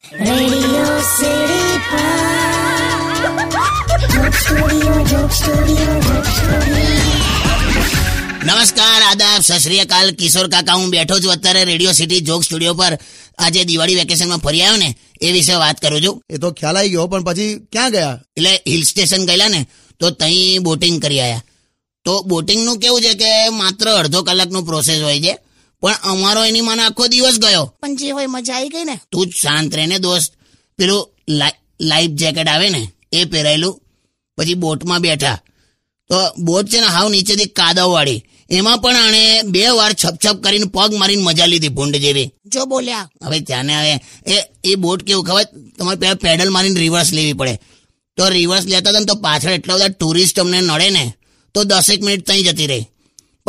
નમસ્કાર આદાબ સશ્રીયકાલ અકાલ. કિશોર કાકા હું બેઠો છું અત્યારે રેડિયો સિટી જોક સ્ટુડિયો પર. આજે દિવાળી વેકેશનમાં ફરી આવ્યો ને એ વિશે વાત કરું છું. એ તો ખ્યાલ આવી ગયો પણ પછી ક્યાં ગયા? એટલે હિલ સ્ટેશન ગયેલા ને તો ત્યાં બોટિંગ કરી આવ્યા તો બોટિંગનું કેવું છે કે માત્ર અડધો કલાકનું પ્રોસેસ હોય છે. પણ અમારો એની મને આખો દિવસ ગયો. પણ જે હોય મજા આવી ગઈ ને. તું જ શાંત રહે ને દોસ્ત. પેલું લાઈફ જેકેટ આવે ને એ પહેરાયેલું. પછી બોટમાં બેઠા. તો બોટ છે ને હાવ નીચેથી કાદવવાળી. એમાં પણ આણે બે વાર છપછપ કરીને પગ મારીને મજા લીધી ભૂંડ જેવી. જો બોલ્યા. હવે ત્યાંને હવે એ એ બોટ કેવું ખબર? તમારે પેલા પેડલ મારીને રિવર્સ લેવી પડે. તો રિવર્સ લેતા હતા ને તો પાછળ એટલા બધા ટુરિસ્ટ અમને નડે ને તો દસેક મિનિટ ત્યાં જતી રહી.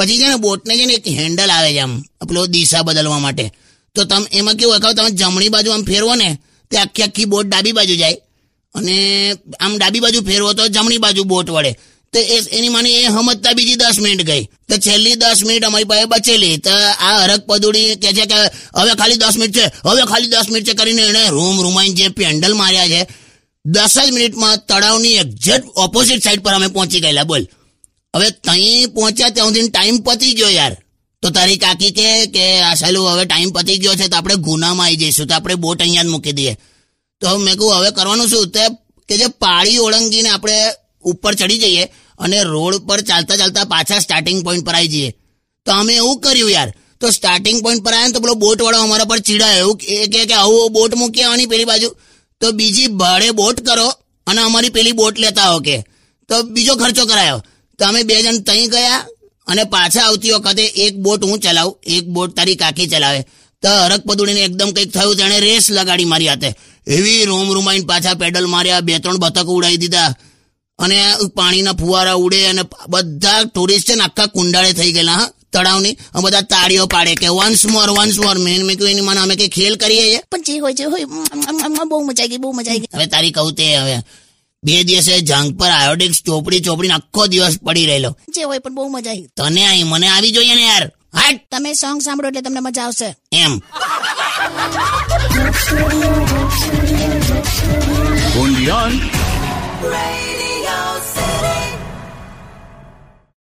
પછી છે ને બોટને છે ને એક હેન્ડલ આવે છે આમ પેલો દિશા બદલવા માટે. તો તમે, એમાં કેવું હોય તમે જમણી બાજુ આમ ફેરવો ને, તે આખી આખી બોટ ડાબી બાજુ જાય. અને આમ ડાબી બાજુ ફેરવો તો જમણી બાજુ બોટ વળે. તો એ, એની મને એ સમજતા બીજી દસ મિનિટ ગઈ. તો છેલ્લી દસ મિનિટ અમારી પાસે બચેલી. તો આ હરક પદુડી કે છે કે હવે ખાલી દસ મિનિટ છે, હવે ખાલી દસ મિનિટ છે કરીને એણે રૂમ રૂમાઈને જે પેન્ડલ માર્યા છે, દસ જ મિનિટમાં તળાવની એક્ઝેક્ટ ઓપોઝિટ સાઈડ પર અમે પહોંચી ગયેલા, બોલ. હવે તઈ પહોંચ્યા ત્યાં સુધી ટાઈમ પતી ગયો યાર. તો તારી કાકી કે કે આ સાલું હવે ટાઈમ પતી ગયો છે તો આપણે ગુનામાં આવી જઈશું. તો આપણે બોટ અહીંયા જ મૂકી દઈએ. તો મેં કહું હવે કરવાનું શું? તે કે જે પાળી ઓળંગીને આપણે ઉપર ચડી જઈએ અને રોડ પર ચાલતા ચાલતા પાછા સ્ટાર્ટિંગ પોઈન્ટ પર આવી જઈએ. તો અમે એવું કર્યું યાર. તો સ્ટાર્ટિંગ પોઈન્ટ પર આવ્યા ને તો પેલો બોટ વાળો અમારા પર ચીડાય. એવું કે કે આવું બોટ મૂકી આવવાની પેલી બાજુ. તો બીજી ભાડે બોટ કરો અને અમારી પેલી બોટ લેતા હો કે. તો બીજો ખર્ચો કરાયો. તો અમે બે જણ તઈ ગયા અને પાછા આવતી વખતે એક બોટ હું ચલાવું એક બોટ તારી કાકી ચલાવે. તો હરક પદુડીને એકદમ કંઈક થયું તેણે રેસ લગાડી મારી હાથે. એવી રોમ રૂમાઈને પાછા પેડલ માર્યા બે ત્રણ બતક ઉડાવી દીધા. અને પાણીના ફુવારા ઉડે અને બધા ટુરિસ્ટ છે ને આખા કુંડાળે થઈ ગયેલા હા તળાવની. અને બધા તાળીઓ પાડે કે once more once more man મેં એની મને અમે કઈ ખેલ કરીએ પણ જે હોય જે હોય બહુ મજા આવી ગઈ બહુ મજા આવી ગઈ. હવે તારી કહું તે હવે. બે દિવસે જંગ પર આયોડિક્સ ચોપડી ચોપડીને આખો દિવસ પડી રહેલો. જે હોય પણ બહુ મજા આવી. તને આવી મને આવી જોઈએ ને યાર. હાટ! તમે સોંગ સાંભળો એટલે તમને મજા આવશે. એમ. જોક